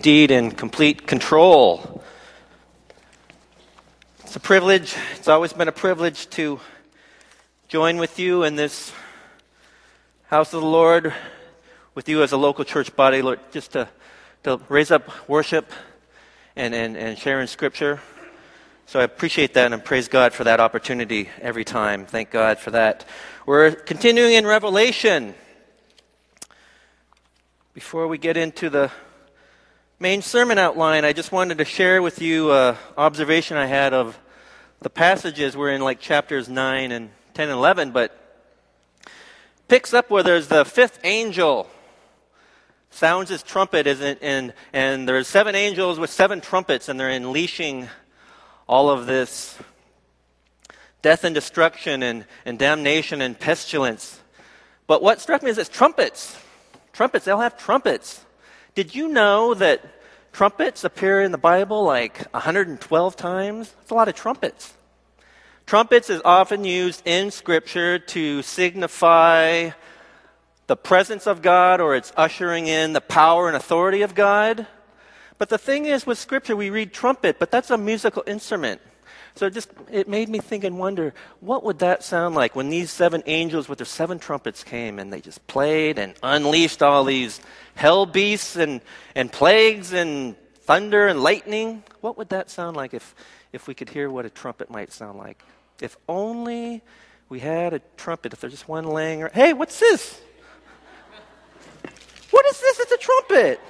indeed in complete control. It's a privilege, it's always been a privilege to join with you in this house of the Lord, with you as a local church body, Lord, just to, to raise up worship and, and, and share in Scripture. So I appreciate that and praise God for that opportunity every time. Thank God for that. We're continuing in Revelation. Before we get into the main sermon outline, I just wanted to share with you an observation I had of the passages. We're in like chapters 9 and 10 and 11, but picks up where there's the fifth angel. Sounds his trumpet and, and, and there's seven angels with seven trumpets and they're unleashing all of this death and destruction and, and damnation and pestilence. But what struck me is it's trumpets. Trumpets they'll have trumpets did you know that trumpets appear in the Bible like 112 times? That's a lot of trumpets. Trumpets is often used in Scripture to signify the presence of God or it's ushering in the power and authority of God. But the thing is, with Scripture, we read trumpet, but that's a musical instrument. So it just it made me think and wonder what would that sound like when these seven angels with their seven trumpets came and they just played and unleashed all these hell beasts and, and plagues and thunder and lightning. What would that sound like if, if we could hear what a trumpet might sound like? If only we had a trumpet, if there's just one laying around. Hey, what's this? What is this? It's a trumpet.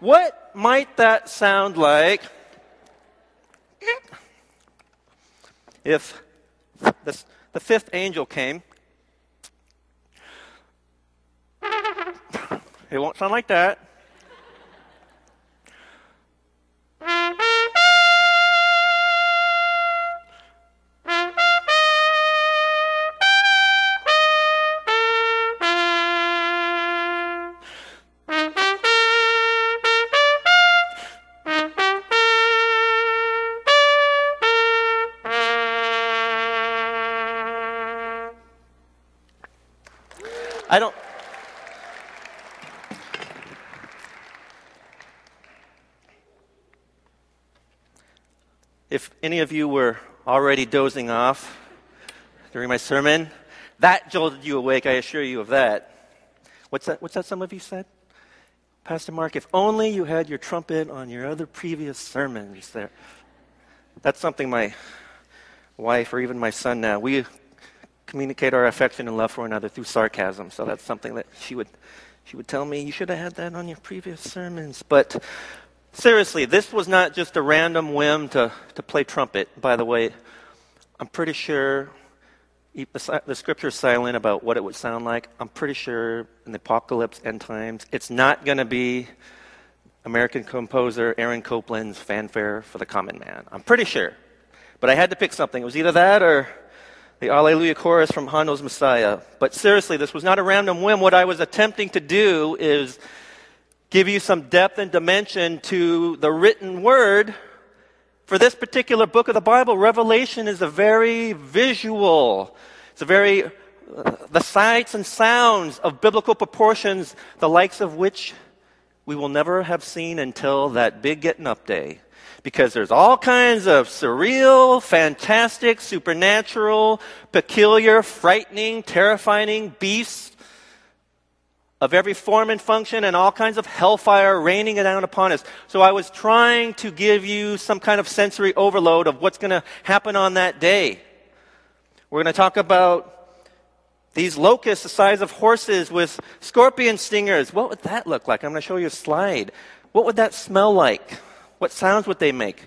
What might that sound like if the, the fifth angel came, it won't sound like that. I don't. If any of you were already dozing off during my sermon, that jolted you awake, I assure you of that. What's that, what's that some of you said? Pastor Mark, if only you had your trumpet on your other previous sermons there. That's something my wife or even my son now, we communicate our affection and love for another through sarcasm. So that's something that she would, she would tell me, you should have had that on your previous sermons. But seriously, this was not just a random whim to, to play trumpet. By the way, I'm pretty sure the scripture is silent about what it would sound like. I'm pretty sure in the apocalypse end times, it's not going to be American composer Aaron Copland's fanfare for the common man. I'm pretty sure. But I had to pick something. It was either that or the Alleluia chorus from Handel's Messiah. But seriously, this was not a random whim. What I was attempting to do is give you some depth and dimension to the written word. For this particular book of the Bible, Revelation is a very visual, it's a very, uh, the sights and sounds of biblical proportions, the likes of which we will never have seen until that big getting up day because there's all kinds of surreal, fantastic, supernatural, peculiar, frightening, terrifying beasts of every form and function and all kinds of hellfire raining down upon us. So I was trying to give you some kind of sensory overload of what's going to happen on that day. We're going to talk about these locusts the size of horses with scorpion stingers. What would that look like? I'm going to show you a slide. What would that smell like? What sounds would they make?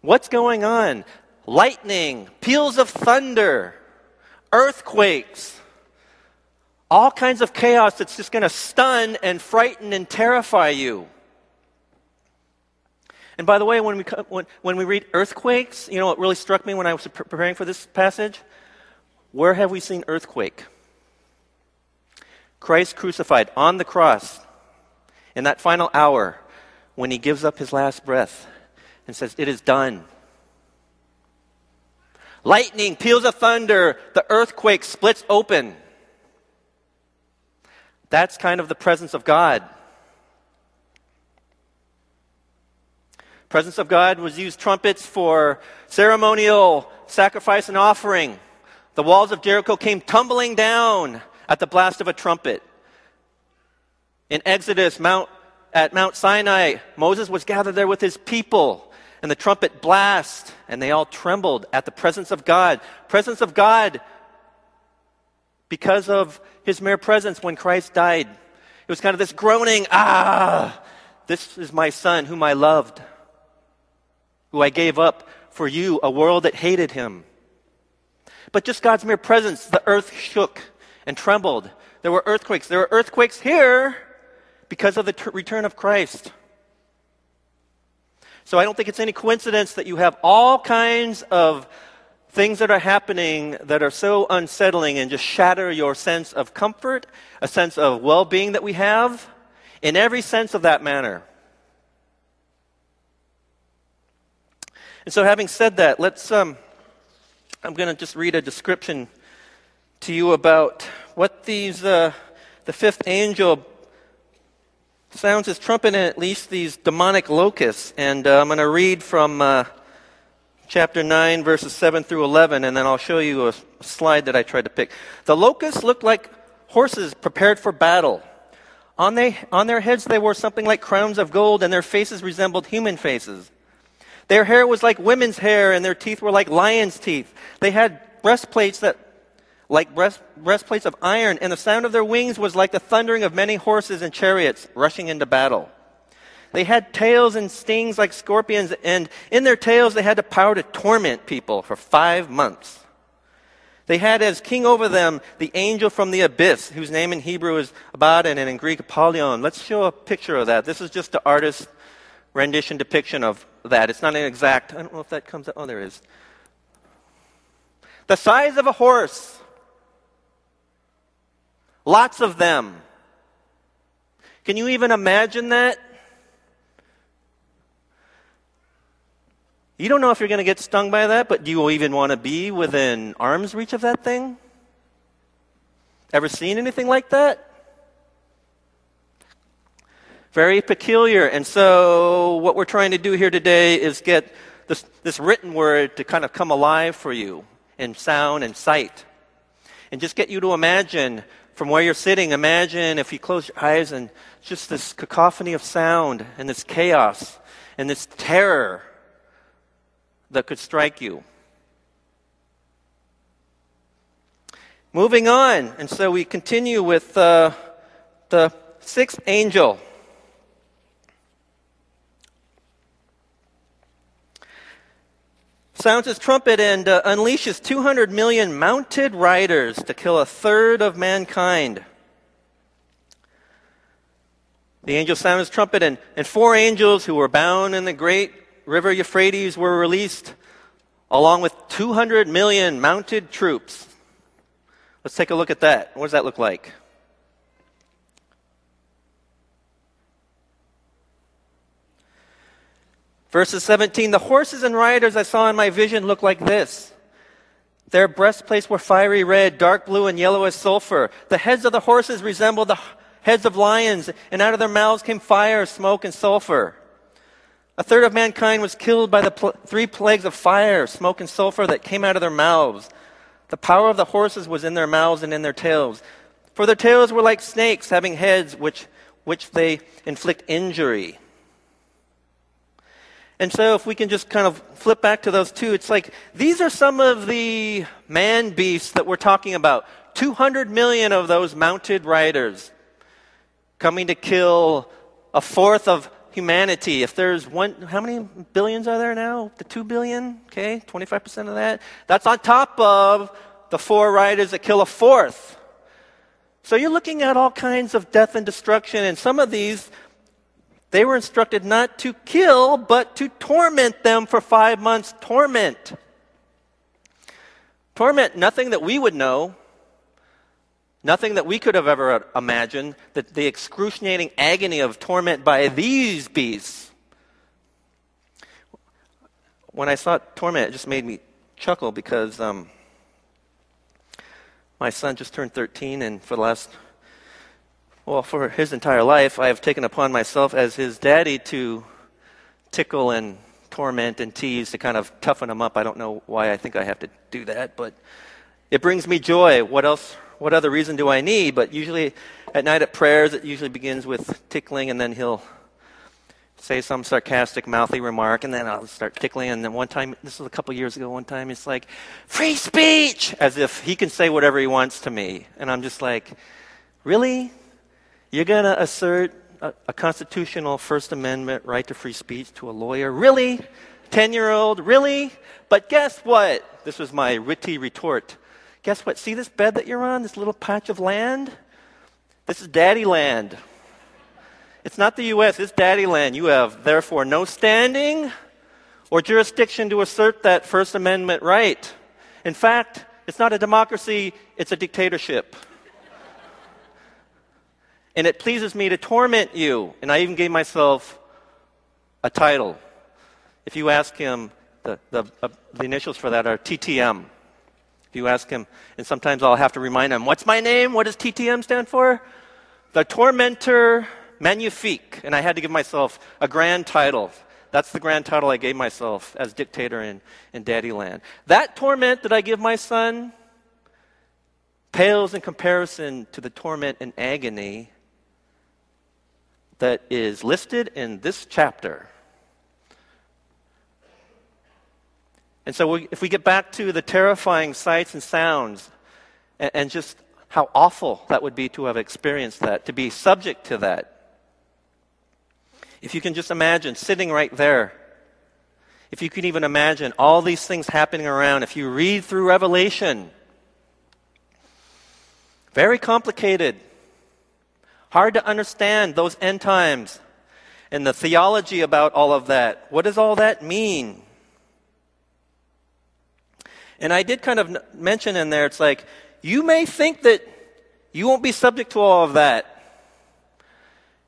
What's going on? Lightning, peals of thunder, earthquakes, all kinds of chaos that's just going to stun and frighten and terrify you. And by the way, when we, when, when we read earthquakes, you know what really struck me when I was preparing for this passage? Where have we seen earthquake? Christ crucified on the cross in that final hour when he gives up his last breath and says, It is done. Lightning, peals of thunder, the earthquake splits open. That's kind of the presence of God. Presence of God was used trumpets for ceremonial sacrifice and offering. The walls of Jericho came tumbling down at the blast of a trumpet. In Exodus, Mount, at Mount Sinai, Moses was gathered there with his people, and the trumpet blast, and they all trembled at the presence of God. Presence of God because of his mere presence when Christ died. It was kind of this groaning, ah, this is my son whom I loved, who I gave up for you, a world that hated him. But just God's mere presence, the earth shook and trembled. There were earthquakes. There were earthquakes here because of the t- return of Christ. So I don't think it's any coincidence that you have all kinds of things that are happening that are so unsettling and just shatter your sense of comfort, a sense of well being that we have, in every sense of that manner. And so, having said that, let's. Um, I'm going to just read a description to you about what these, uh, the fifth angel sounds his trumpet in at least these demonic locusts. And uh, I'm going to read from uh, chapter 9, verses 7 through 11, and then I'll show you a slide that I tried to pick. The locusts looked like horses prepared for battle. On, they, on their heads, they wore something like crowns of gold, and their faces resembled human faces. Their hair was like women's hair, and their teeth were like lions' teeth. They had breastplates that, like breast, breastplates of iron, and the sound of their wings was like the thundering of many horses and chariots rushing into battle. They had tails and stings like scorpions, and in their tails they had the power to torment people for five months. They had as king over them the angel from the abyss, whose name in Hebrew is Abaddon and in Greek Apollyon. Let's show a picture of that. This is just the artist's rendition depiction of that. It's not an exact, I don't know if that comes out. Oh, there is. The size of a horse. Lots of them. Can you even imagine that? You don't know if you're going to get stung by that, but do you even want to be within arm's reach of that thing? Ever seen anything like that? Very peculiar. And so, what we're trying to do here today is get this, this written word to kind of come alive for you in sound and sight. And just get you to imagine from where you're sitting, imagine if you close your eyes and just this cacophony of sound and this chaos and this terror that could strike you. Moving on, and so we continue with uh, the sixth angel. Sounds his trumpet and uh, unleashes 200 million mounted riders to kill a third of mankind. The angel sounded his trumpet, and, and four angels who were bound in the great river Euphrates were released along with 200 million mounted troops. Let's take a look at that. What does that look like? Verses 17 The horses and riders I saw in my vision look like this. Their breastplates were fiery red, dark blue, and yellow as sulfur. The heads of the horses resembled the heads of lions, and out of their mouths came fire, smoke, and sulfur. A third of mankind was killed by the pl- three plagues of fire, smoke, and sulfur that came out of their mouths. The power of the horses was in their mouths and in their tails. For their tails were like snakes, having heads which, which they inflict injury. And so, if we can just kind of flip back to those two, it's like these are some of the man beasts that we're talking about. 200 million of those mounted riders coming to kill a fourth of humanity, if there's one, how many billions are there now? The two billion? Okay, 25% of that. That's on top of the four riders that kill a fourth. So you're looking at all kinds of death and destruction, and some of these, they were instructed not to kill, but to torment them for five months. Torment. Torment, nothing that we would know. Nothing that we could have ever imagined, that the excruciating agony of torment by these beasts. When I saw torment, it just made me chuckle because um, my son just turned 13, and for the last well, for his entire life, I have taken upon myself as his daddy to tickle and torment and tease to kind of toughen him up. I don't know why I think I have to do that, but it brings me joy. What else? What other reason do I need? But usually at night at prayers, it usually begins with tickling, and then he'll say some sarcastic, mouthy remark, and then I'll start tickling. And then one time, this was a couple years ago, one time it's like, free speech! As if he can say whatever he wants to me. And I'm just like, really? You're going to assert a, a, constitutional First Amendment right to free speech to a lawyer? Really? 10 year old? Really? But guess what? This was my witty retort. Guess what? See this bed that you're on, this little patch of land? This is daddy land. It's not the U.S., it's daddy land. You have, therefore, no standing or jurisdiction to assert that First Amendment right. In fact, it's not a democracy, it's a dictatorship. And it pleases me to torment you. And I even gave myself a title. If you ask him, the, the, uh, the initials for that are TTM. If you ask him, and sometimes I'll have to remind him, what's my name? What does TTM stand for? The tormentor magnifique. And I had to give myself a grand title. That's the grand title I gave myself as dictator in, in Daddy Land. That torment that I give my son pales in comparison to the torment and agony that is listed in this chapter. And so, we, if we get back to the terrifying sights and sounds, and, and just how awful that would be to have experienced that, to be subject to that. If you can just imagine sitting right there, if you can even imagine all these things happening around, if you read through Revelation, very complicated, hard to understand those end times and the theology about all of that. What does all that mean? And I did kind of mention in there, it's like, you may think that you won't be subject to all of that.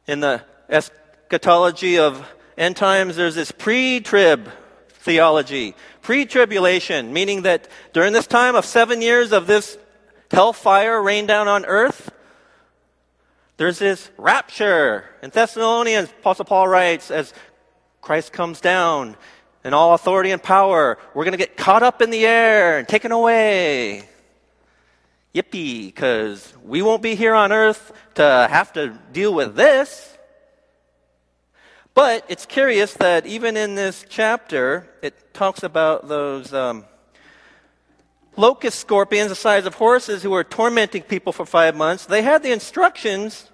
In the eschatology of end times, there's this pre trib theology, pre tribulation, meaning that during this time of seven years of this hellfire rain down on earth, there's this rapture. In Thessalonians, Apostle Paul writes, as Christ comes down in all authority and power, we're going to get caught up in the air and taken away. Yippee, because we won't be here on earth to have to deal with this. But it's curious that even in this chapter, it talks about those um, locust scorpions the size of horses who were tormenting people for five months. They had the instructions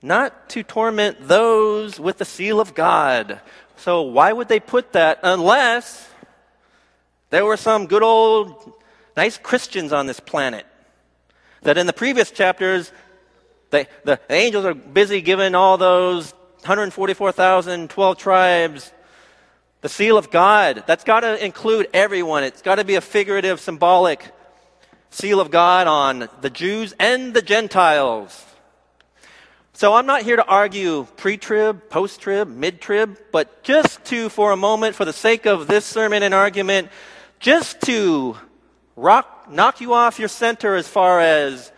not to torment those with the seal of God. So why would they put that unless there were some good old nice Christians on this planet? That in the previous chapters, the, the angels are busy giving all those 144,000, 12 tribes, the seal of God. That's got to include everyone. It's got to be a figurative, symbolic seal of God on the Jews and the Gentiles. So I'm not here to argue pre trib, post trib, mid trib, but just to, for a moment, for the sake of this sermon and argument, just to rock, knock you off your center as far as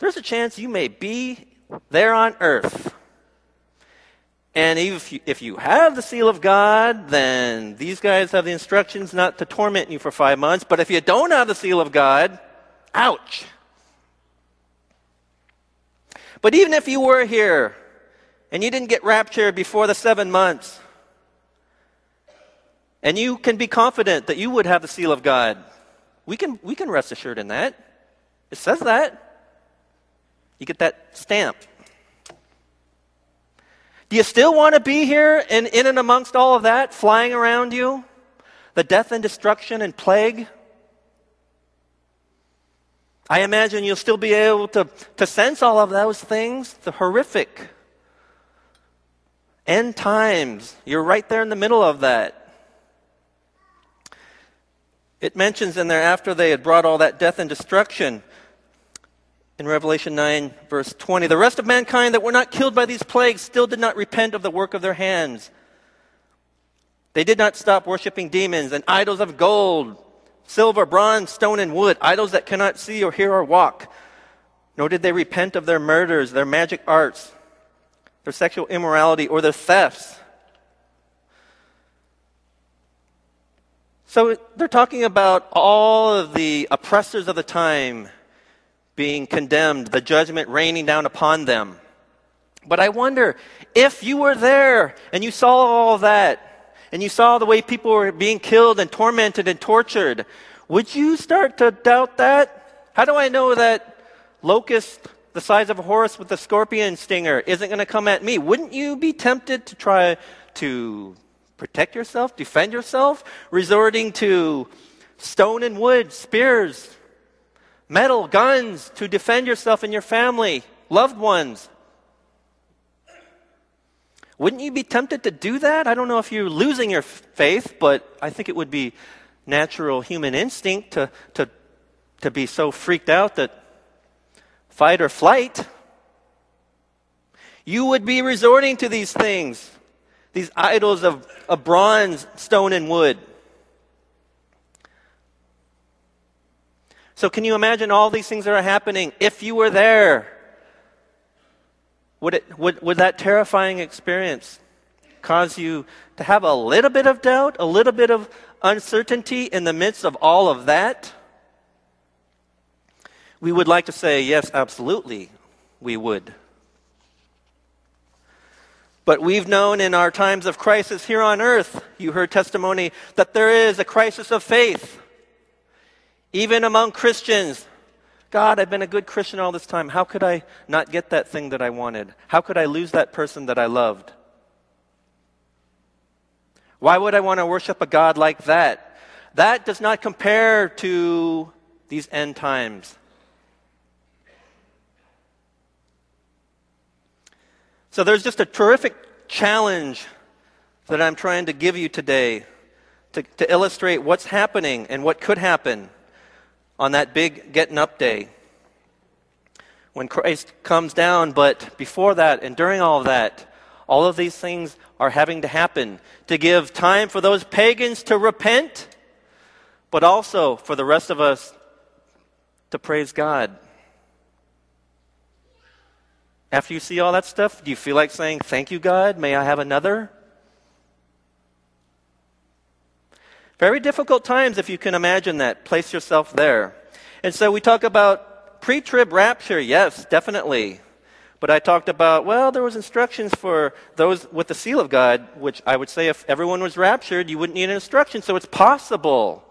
there's a chance you may be there on earth. And if you, if you have the seal of God, then these guys have the instructions not to torment you for five months. But if you don't have the seal of God, ouch. But even if you were here and you didn't get raptured before the seven months, and you can be confident that you would have the seal of God, we can, we can rest assured in that. It says that. You get that stamp. Do you still want to be here and in and amongst all of that, flying around you? The death and destruction and plague? I imagine you'll still be able to, to sense all of those things, the horrific end times. You're right there in the middle of that. It mentions in there after they had brought all that death and destruction, in Revelation 9, verse 20. The rest of mankind that were not killed by these plagues still did not repent of the work of their hands. They did not stop worshiping demons and idols of gold, silver, bronze, stone, and wood, idols that cannot see or hear or walk. nor did they repent of their murders, their magic arts, their sexual immorality, or their thefts. So they're talking about all of the oppressors of the time being condemned, the judgment raining down upon them. But I wonder if you were there and you saw all that, and you saw the way people were being killed and tormented and tortured, would you start to doubt that? How do I know that locust the size of a horse with a scorpion stinger isn't going to come at me? Wouldn't you be tempted to try to protect yourself, defend yourself, resorting to stone and wood, spears, metal, guns to defend yourself and your family, loved ones? Wouldn't you be tempted to do that? I don't know if you're losing your faith, but I think it would be natural human instinct to, to, to be so freaked out that fight or flight. You would be resorting to these things, these idols of, of bronze, stone, and wood. So, can you imagine all these things that are happening if you were there? Would, it, would, would that terrifying experience cause you to have a little bit of doubt, a little bit of uncertainty in the midst of all of that? We would like to say, yes, absolutely, we would. But we've known in our times of crisis here on earth, you heard testimony, that there is a crisis of faith. Even among Christians, God, I've been a good Christian all this time. How could I not get that thing that I wanted? How could I lose that person that I loved? Why would I want to worship a God like that? That does not compare to these end times. So there's just a terrific challenge that I'm trying to give you today to, to illustrate what's happening and what could happen on that big getting up day when Christ comes down. But before that and during all of that, all of these things are having to happen to give time for those pagans to repent, but also for the rest of us to praise God. After you see all that stuff, do you feel like saying, Thank you, God? May I have another? Very difficult times, if you can imagine that. Place yourself there. And so we talk about pre trib rapture. Yes, definitely. But I talked about, well, there was instructions for those with the seal of God, which I would say if everyone was raptured, you wouldn't need an instruction. So it's possible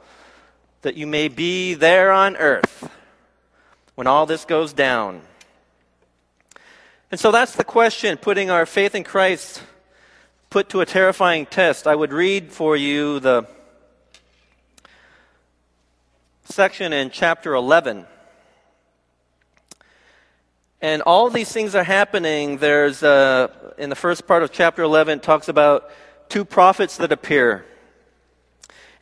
that you may be there on earth when all this goes down. And so that's the question, putting our faith in Christ put to a terrifying test. I would read for you the section in chapter 11. And all these things are happening. There's, uh, in the first part of chapter 11, talks about two prophets that appear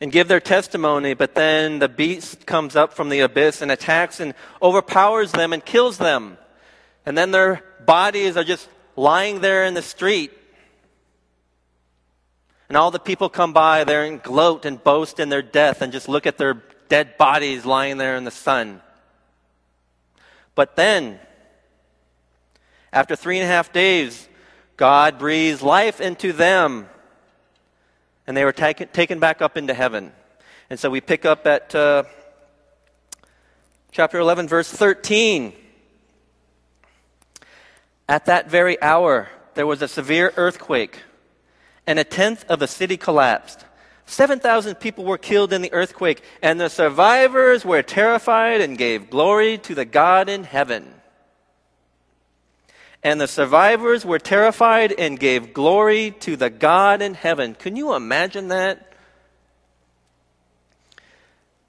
and give their testimony, but then the beast comes up from the abyss and attacks and overpowers them and kills them. And then their bodies are just lying there in the street. And all the people come by there and gloat and boast in their death and just look at their dead bodies lying there in the sun. But then, after three and a half days, God breathes life into them, and they were taken, taken back up into heaven. And so we pick up at uh, chapter 11, verse 13. At that very hour, there was a severe earthquake, and a tenth of the city collapsed. 7,000 people were killed in the earthquake, and the survivors were terrified and gave glory to the God in heaven. And the survivors were terrified and gave glory to the God in heaven. Can you imagine that?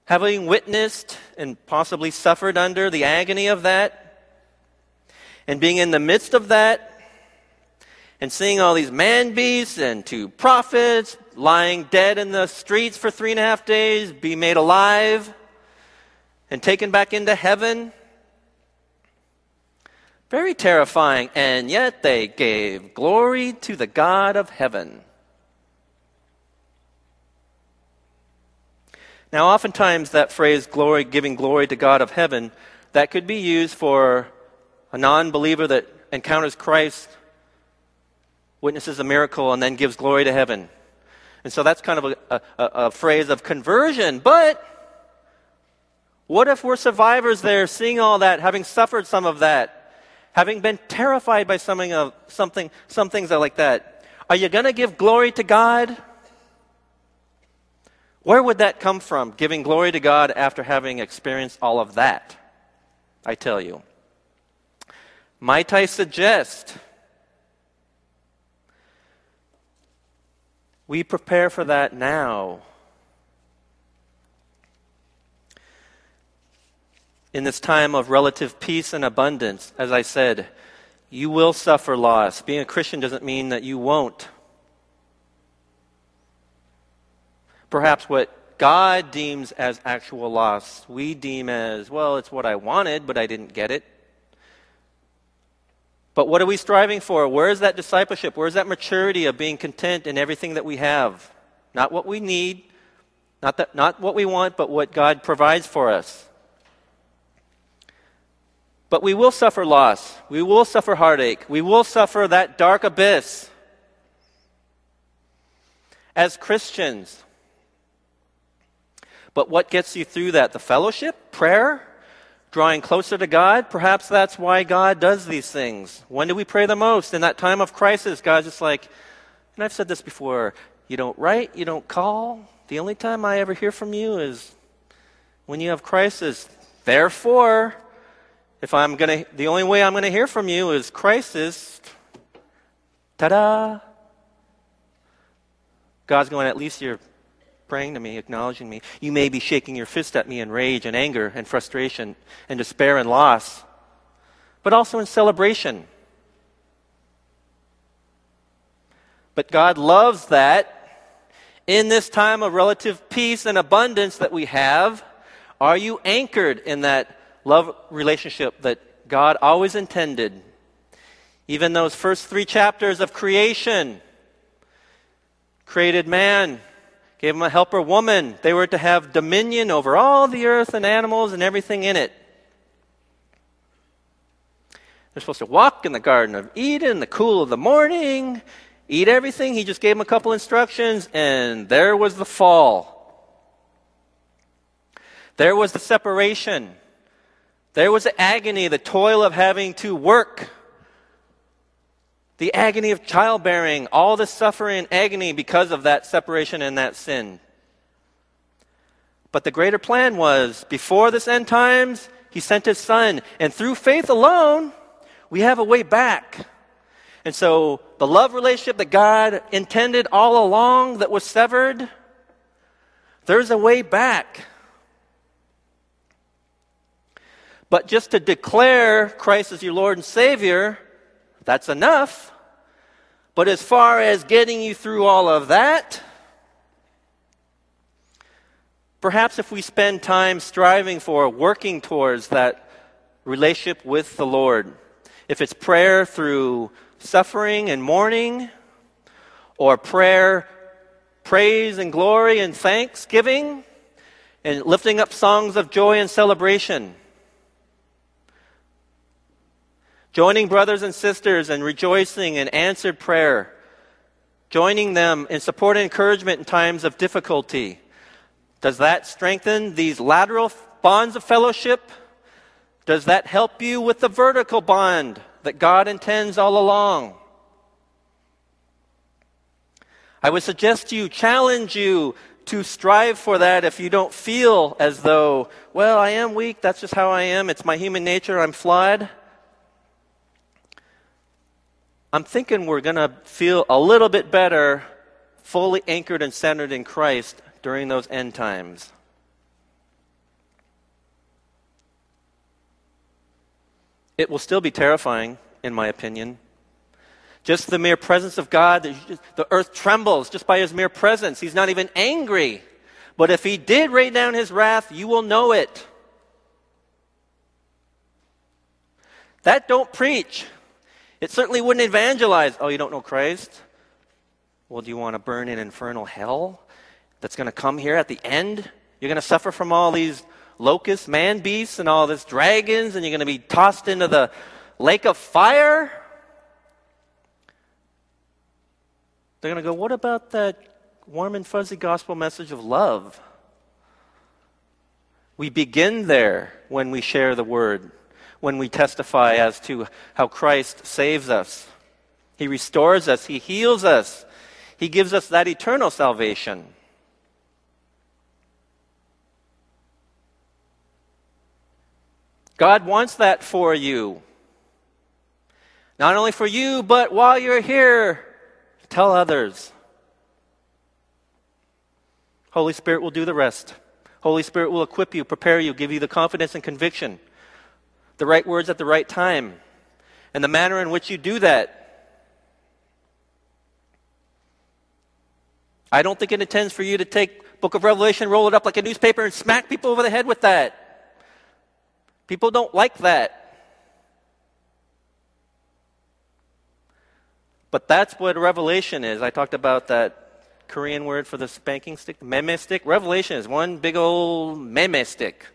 Having witnessed and possibly suffered under the agony of that, and being in the midst of that, and seeing all these man beasts and two prophets lying dead in the streets for three and a half days, be made alive and taken back into heaven. Very terrifying, and yet they gave glory to the God of heaven. Now, oftentimes that phrase, glory, giving glory to God of heaven, that could be used for a non believer that encounters Christ, witnesses a miracle, and then gives glory to heaven. And so that's kind of a, a, a phrase of conversion. But what if we're survivors there, seeing all that, having suffered some of that, having been terrified by something, of, something, some things like that? Are you going to give glory to God? Where would that come from, giving glory to God after having experienced all of that? I tell you. Might I suggest we prepare for that now? In this time of relative peace and abundance, as I said, you will suffer loss. Being a Christian doesn't mean that you won't. perhaps what God deems as actual loss, we deem as, well, it's what I wanted, but I didn't get it. But what are we striving for? Where is that discipleship? Where is that maturity of being content in everything that we have? Not what we need, not, that, not what we want, but what God provides for us. But we will suffer loss. We will suffer heartache. We will suffer that dark abyss. As Christians, but what gets you through that? The fellowship? Prayer? Drawing closer to God? Perhaps that's why God does these things. When do we pray the most? In that time of crisis, God's just like, and I've said this before you don't write, you don't call. The only time I ever hear from you is when you have crisis. Therefore, if I'm going to, the only way I'm going to hear from you is crisis. Ta da! God's going, at least you're praying to me, acknowledging me. You may be shaking your fist at me in rage and anger and frustration and despair and loss, but also in celebration. But God loves that in this time of relative peace and abundance that we have. Are you anchored in that love relationship that God always intended? Even those first three chapters of creation created man gave them a helper woman. They were to have dominion over all the earth and animals and everything in it. They're supposed to walk in the Garden of Eden the cool of the morning, eat everything. He just gave them a couple instructions, and there was the fall. There was the separation. There was the agony, the toil of having to work the agony of childbearing, all the suffering and agony because of that separation and that sin. But the greater plan was before this end times, he sent his son. And through faith alone, we have a way back. And so the love relationship that God intended all along that was severed, there's a way back. But just to declare Christ as your Lord and Savior, that's enough. But as far as getting you through all of that, perhaps if we spend time striving for, working towards that relationship with the Lord, if it's prayer through suffering and mourning, or prayer, praise and glory and thanksgiving, and lifting up songs of joy and celebration joining brothers and sisters and rejoicing in answered prayer, joining them in support and encouragement in times of difficulty. Does that strengthen these lateral bonds of fellowship? Does that help you with the vertical bond that God intends all along? I would suggest to you, challenge you to strive for that if you don't feel as though, well, I am weak, that's just how I am, it's my human nature, I'm flawed. I'm thinking we're going to feel a little bit better, fully anchored and centered in Christ during those end times. It will still be terrifying, in my opinion. Just the mere presence of God, the earth trembles just by his mere presence. He's not even angry. But if he did rain down his wrath, you will know it. That don't preach. It certainly wouldn't evangelize. Oh, you don't know Christ? Well, do you want to burn in infernal hell that's going to come here at the end? You're going to suffer from all these locusts, man beasts, and all these dragons, and you're going to be tossed into the lake of fire? They're going to go, what about that warm and fuzzy gospel message of love? We begin there when we share the word, when we testify as to how Christ saves us. He restores us, He heals us, He gives us that eternal salvation. God wants that for you. Not only for you, but while you're here, tell others. Holy Spirit will do the rest. Holy Spirit will equip you, prepare you, give you the confidence and conviction, the right words at the right time, and the manner in which you do that. I don't think it intends for you to take book of Revelation, roll it up like a newspaper, and smack people over the head with that. People don't like that. But that's what revelation is. I talked about that Korean word for the spanking stick, meme stick. Revelation is one big old meme stick.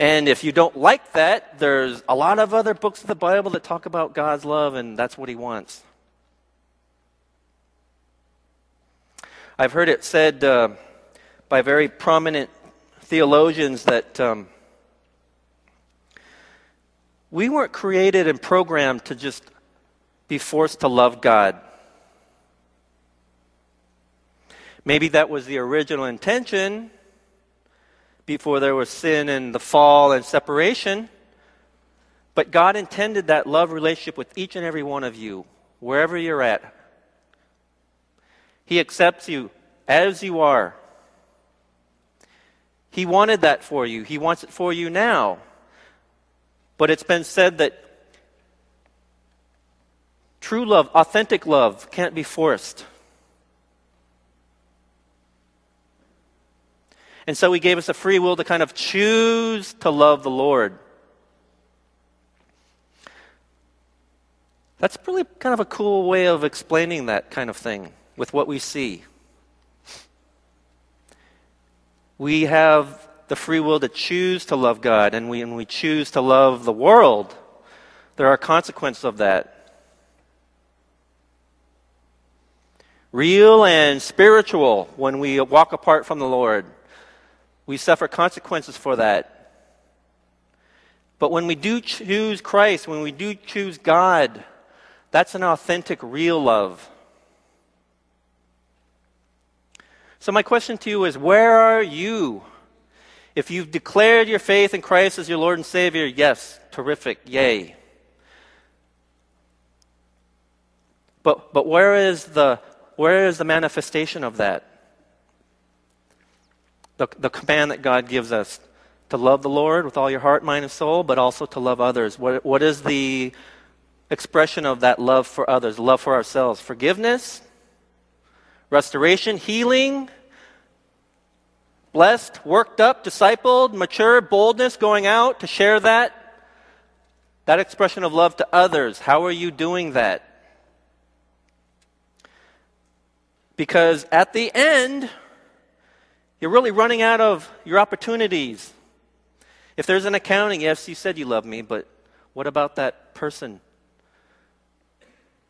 And if you don't like that, there's a lot of other books of the Bible that talk about God's love, and that's what He wants. I've heard it said uh, by very prominent theologians that um, we weren't created and programmed to just be forced to love God. Maybe that was the original intention before there was sin and the fall and separation. But God intended that love relationship with each and every one of you, wherever you're at. He accepts you as you are. He wanted that for you. He wants it for you now. But it's been said that true love, authentic love, can't be forced. And so he gave us a free will to kind of choose to love the Lord. That's really kind of a cool way of explaining that kind of thing with what we see. we have the free will to choose to love God, and when we choose to love the world, there are consequences of that. Real and spiritual when we walk apart from the Lord. We suffer consequences for that. But when we do choose Christ, when we do choose God, that's an authentic, real love. So, my question to you is where are you? If you've declared your faith in Christ as your Lord and Savior, yes, terrific, yay. But, but where, is the, where is the manifestation of that? The, the command that God gives us to love the Lord with all your heart, mind, and soul, but also to love others. What, what is the expression of that love for others, love for ourselves? Forgiveness, restoration, healing, blessed, worked up, discipled, mature, boldness, going out to share that. That expression of love to others. How are you doing that? Because at the end, you're really running out of your opportunities. If there's an accounting, yes, you said you love me, but what about that person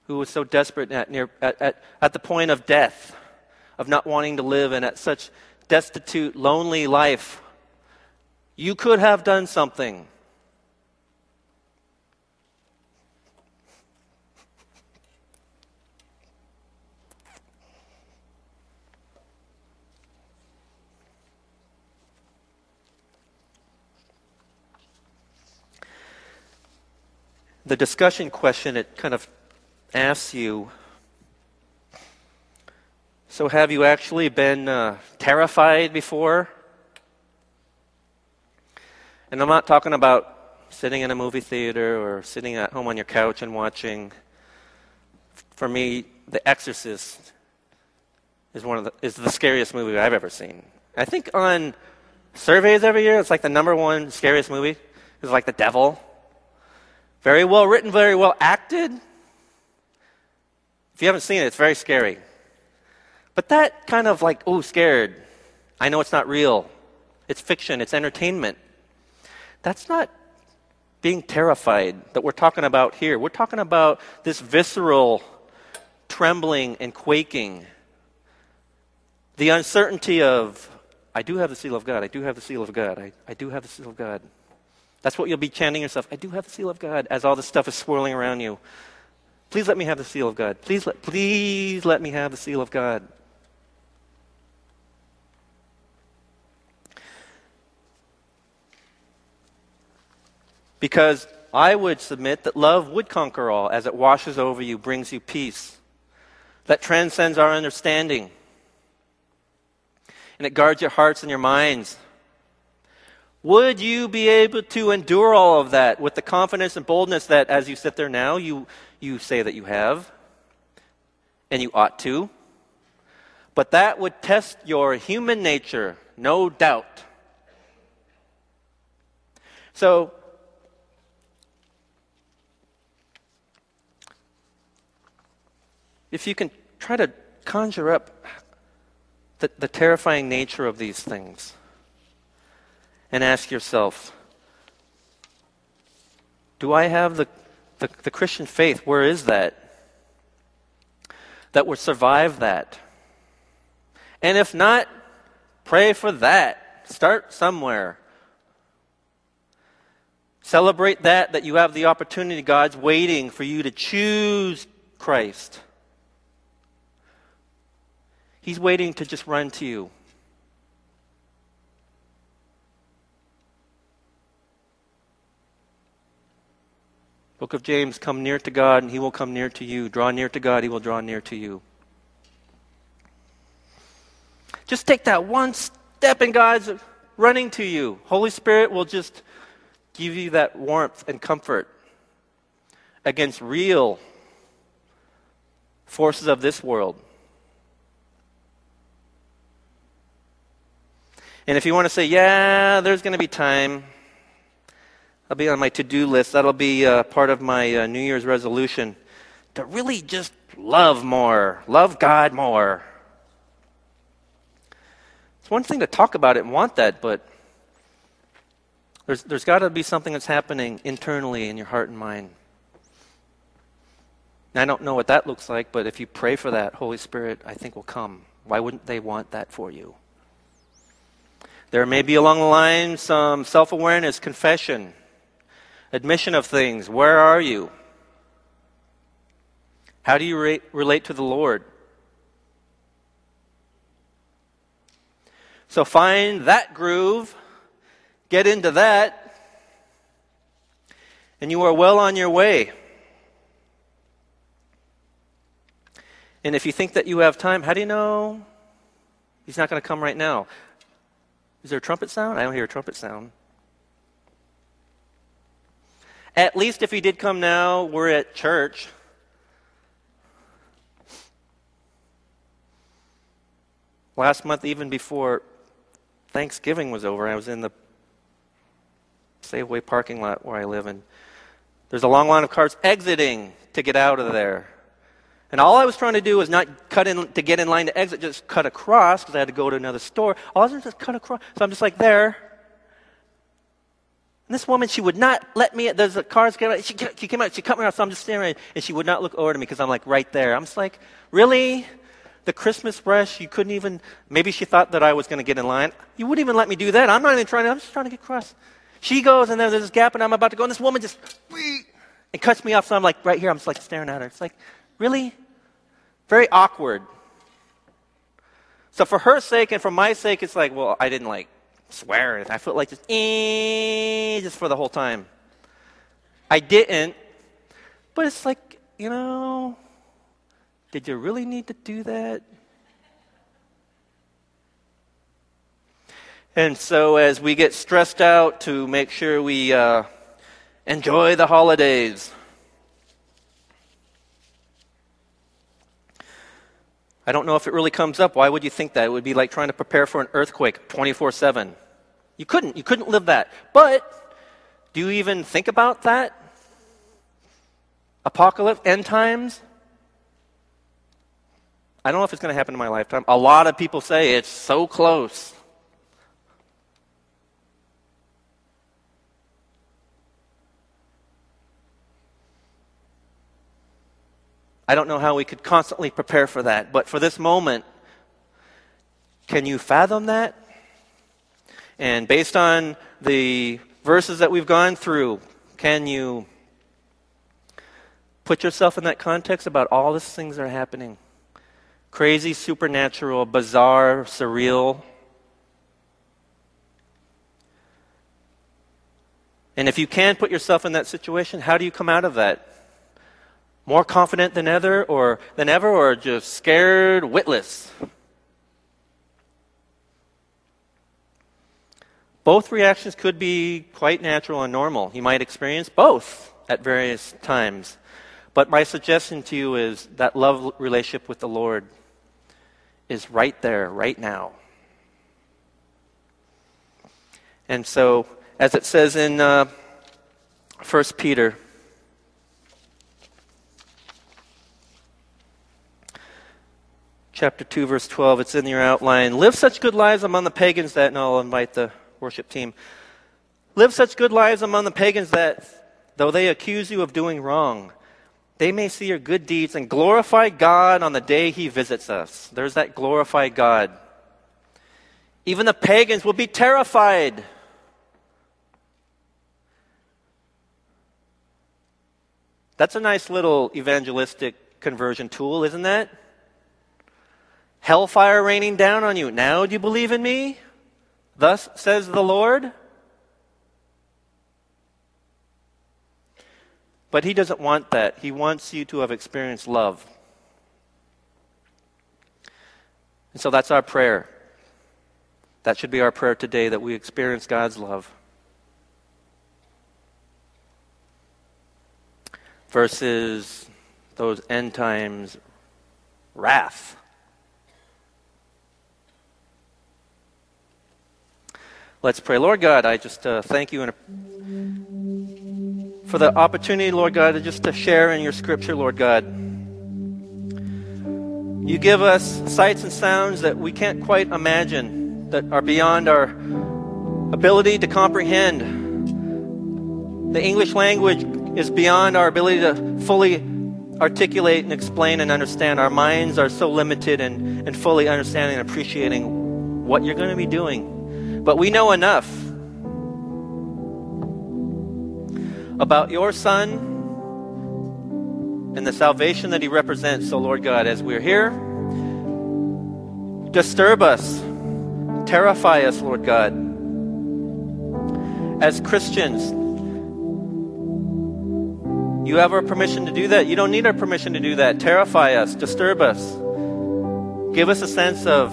who was so desperate at, near, at, at, at the point of death, of not wanting to live, and at such destitute, lonely life? You could have done something. The discussion question, it kind of asks you so, have you actually been uh, terrified before? And I'm not talking about sitting in a movie theater or sitting at home on your couch and watching. For me, The Exorcist is one of the, is the scariest movie I've ever seen. I think on surveys every year, it's like the number one scariest movie. It's like the devil. Very well written, very well acted. If you haven't seen it, it's very scary. But that kind of like, oh, scared. I know it's not real. It's fiction, it's entertainment. That's not being terrified that we're talking about here. We're talking about this visceral trembling and quaking. The uncertainty of, I do have the seal of God, I do have the seal of God, I, I do have the seal of God. That's what you'll be chanting yourself. I do have the seal of God as all this stuff is swirling around you. Please let me have the seal of God. Please let, please let me have the seal of God. Because I would submit that love would conquer all as it washes over you, brings you peace, that transcends our understanding. And it guards your hearts and your minds. Would you be able to endure all of that with the confidence and boldness that as you sit there now, you, you say that you have, and you ought to? But that would test your human nature, no doubt. So, if you can try to conjure up the, the terrifying nature of these things and ask yourself do I have the, the, the Christian faith? Where is that? That would survive that. And if not, pray for that. Start somewhere. Celebrate that, that you have the opportunity. God's waiting for you to choose Christ. He's waiting to just run to you. Book of James, come near to God and he will come near to you. Draw near to God, he will draw near to you. Just take that one step and God's running to you. Holy Spirit will just give you that warmth and comfort against real forces of this world. And if you want to say, yeah, there's going to be time, that'll be on my to do list. That'll be uh, part of my uh, New Year's resolution to really just love more, love God more. It's one thing to talk about it and want that, but there's, there's got to be something that's happening internally in your heart and mind. I don't know what that looks like, but if you pray for that, Holy Spirit, I think will come. Why wouldn't they want that for you? There may be along the line some self awareness, confession, admission of things. Where are you? How do you re- relate to the Lord? So find that groove, get into that, and you are well on your way. And if you think that you have time, how do you know he's not going to come right now? Is there a trumpet sound? I don't hear a trumpet sound. At least if he did come now, we're at church. Last month, even before Thanksgiving was over, I was in the Safeway parking lot where I live, and there's a long line of cars exiting to get out of there. And all I was trying to do was not cut in to get in line to exit, just cut across because I had to go to another store. All I was just cut across. So I'm just like there. And this woman, she would not let me. There's a cars came out. She, she came out. She cut me off. So I'm just staring, and she would not look over to me because I'm like right there. I'm just like, really? The Christmas rush, you couldn't even. Maybe she thought that I was going to get in line. You wouldn't even let me do that. I'm not even trying to. I'm just trying to get across. She goes, and then there's this gap, and I'm about to go, and this woman just and cuts me off. So I'm like right here. I'm just like staring at her. It's like, really? Very awkward. So for her sake and for my sake, it's like, well, I didn't like swear. I felt like just, eh, just for the whole time. I didn't, but it's like, you know, did you really need to do that? And so, as we get stressed out to make sure we uh, enjoy the holidays, I don't know if it really comes up. Why would you think that? It would be like trying to prepare for an earthquake 24 7. You couldn't. You couldn't live that. But do you even think about that? Apocalypse, end times? I don't know if it's going to happen in my lifetime. A lot of people say it's so close. I don't know how we could constantly prepare for that, but for this moment, can you fathom that? And based on the verses that we've gone through, can you put yourself in that context about all these things that are happening? Crazy, supernatural, bizarre, surreal. And if you can put yourself in that situation, how do you come out of that? More confident than ever or than ever or just scared witless? Both reactions could be quite natural and normal. You might experience both at various times. But my suggestion to you is that love relationship with the Lord is right there, right now. And so, as it says in uh, 1 Peter, chapter 2, verse 12, it's in your outline. Live such good lives among the pagans that, and I'll invite the worship team. Live such good lives among the pagans that, though they accuse you of doing wrong, they may see your good deeds and glorify God on the day He visits us. There's that glorify God. Even the pagans will be terrified. That's a nice little evangelistic conversion tool, isn't that? Hellfire raining down on you. Now do you believe in me? Thus says the Lord. But He doesn't want that. He wants you to have experienced love. And so that's our prayer. That should be our prayer today that we experience God's love. Versus those end times wrath. Let's pray. Lord God, I just uh, thank you for the opportunity, Lord God, just to share in your scripture, Lord God. You give us sights and sounds that we can't quite imagine, that are beyond our ability to comprehend. The English language is beyond our ability to fully articulate and explain and understand. Our minds are so limited and, in fully understanding and appreciating what you're going to be doing. But we know enough about your Son and the salvation that He represents. So, Lord God, as we're here, disturb us, terrify us, Lord God. As Christians, you have our permission to do that. You don't need our permission to do that. Terrify us, disturb us. Give us a sense of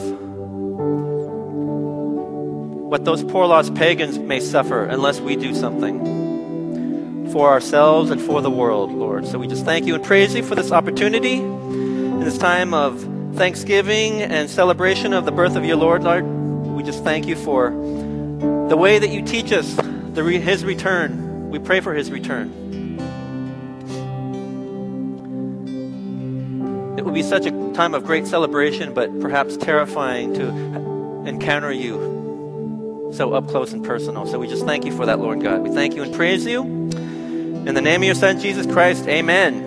what those poor lost pagans may suffer unless we do something for ourselves and for the world, Lord. So we just thank you and praise you for this opportunity in this time of thanksgiving and celebration of the birth of your Lord, Lord. We just thank you for the way that you teach us the re- his return. We pray for his return. It will be such a time of great celebration, but perhaps terrifying to encounter you so up close and personal. So we just thank you for that, Lord God. We thank you and praise you. In the name of your Son, Jesus Christ, amen.